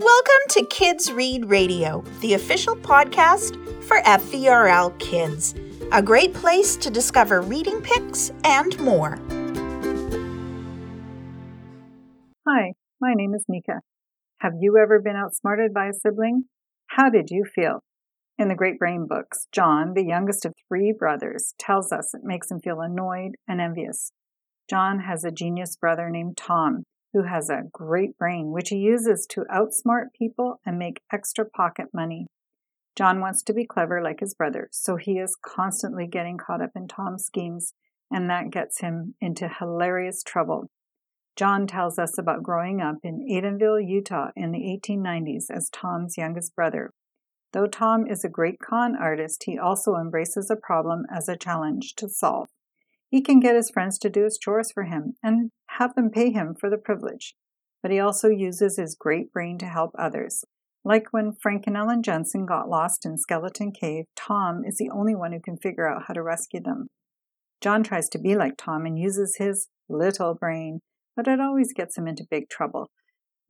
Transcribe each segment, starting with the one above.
Welcome to Kids Read Radio, the official podcast for FVRL Kids, a great place to discover reading picks and more. Hi, my name is Mika. Have you ever been outsmarted by a sibling? How did you feel? In the Great Brain books, John, the youngest of three brothers, tells us it makes him feel annoyed and envious. John has a genius brother named Tom who has a great brain, which he uses to outsmart people and make extra pocket money. John wants to be clever like his brother, so he is constantly getting caught up in Tom's schemes, and that gets him into hilarious trouble. John tells us about growing up in Adenville, Utah in the 1890s as Tom's youngest brother. Though Tom is a great con artist, he also embraces a problem as a challenge to solve. He can get his friends to do his chores for him and have them pay him for the privilege. But he also uses his great brain to help others. Like when Frank and Ellen Jensen got lost in Skeleton Cave, Tom is the only one who can figure out how to rescue them. John tries to be like Tom and uses his little brain, but it always gets him into big trouble,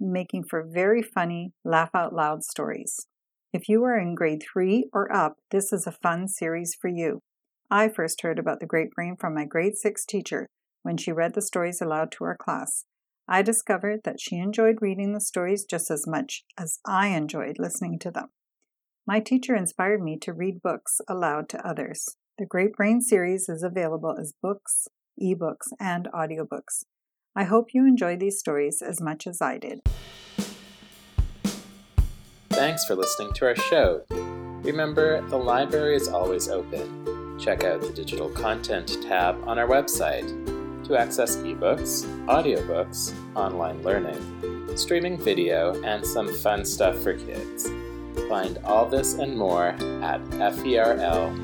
making for very funny, laugh out loud stories. If you are in grade 3 or up, this is a fun series for you. I first heard about the great brain from my grade 6 teacher when she read the stories aloud to our class. I discovered that she enjoyed reading the stories just as much as I enjoyed listening to them. My teacher inspired me to read books aloud to others. The Great Brain series is available as books, ebooks, and audiobooks. I hope you enjoy these stories as much as I did. Thanks for listening to our show. Remember, the library is always open check out the digital content tab on our website to access ebooks, audiobooks, online learning, streaming video, and some fun stuff for kids. Find all this and more at fvrl.ca.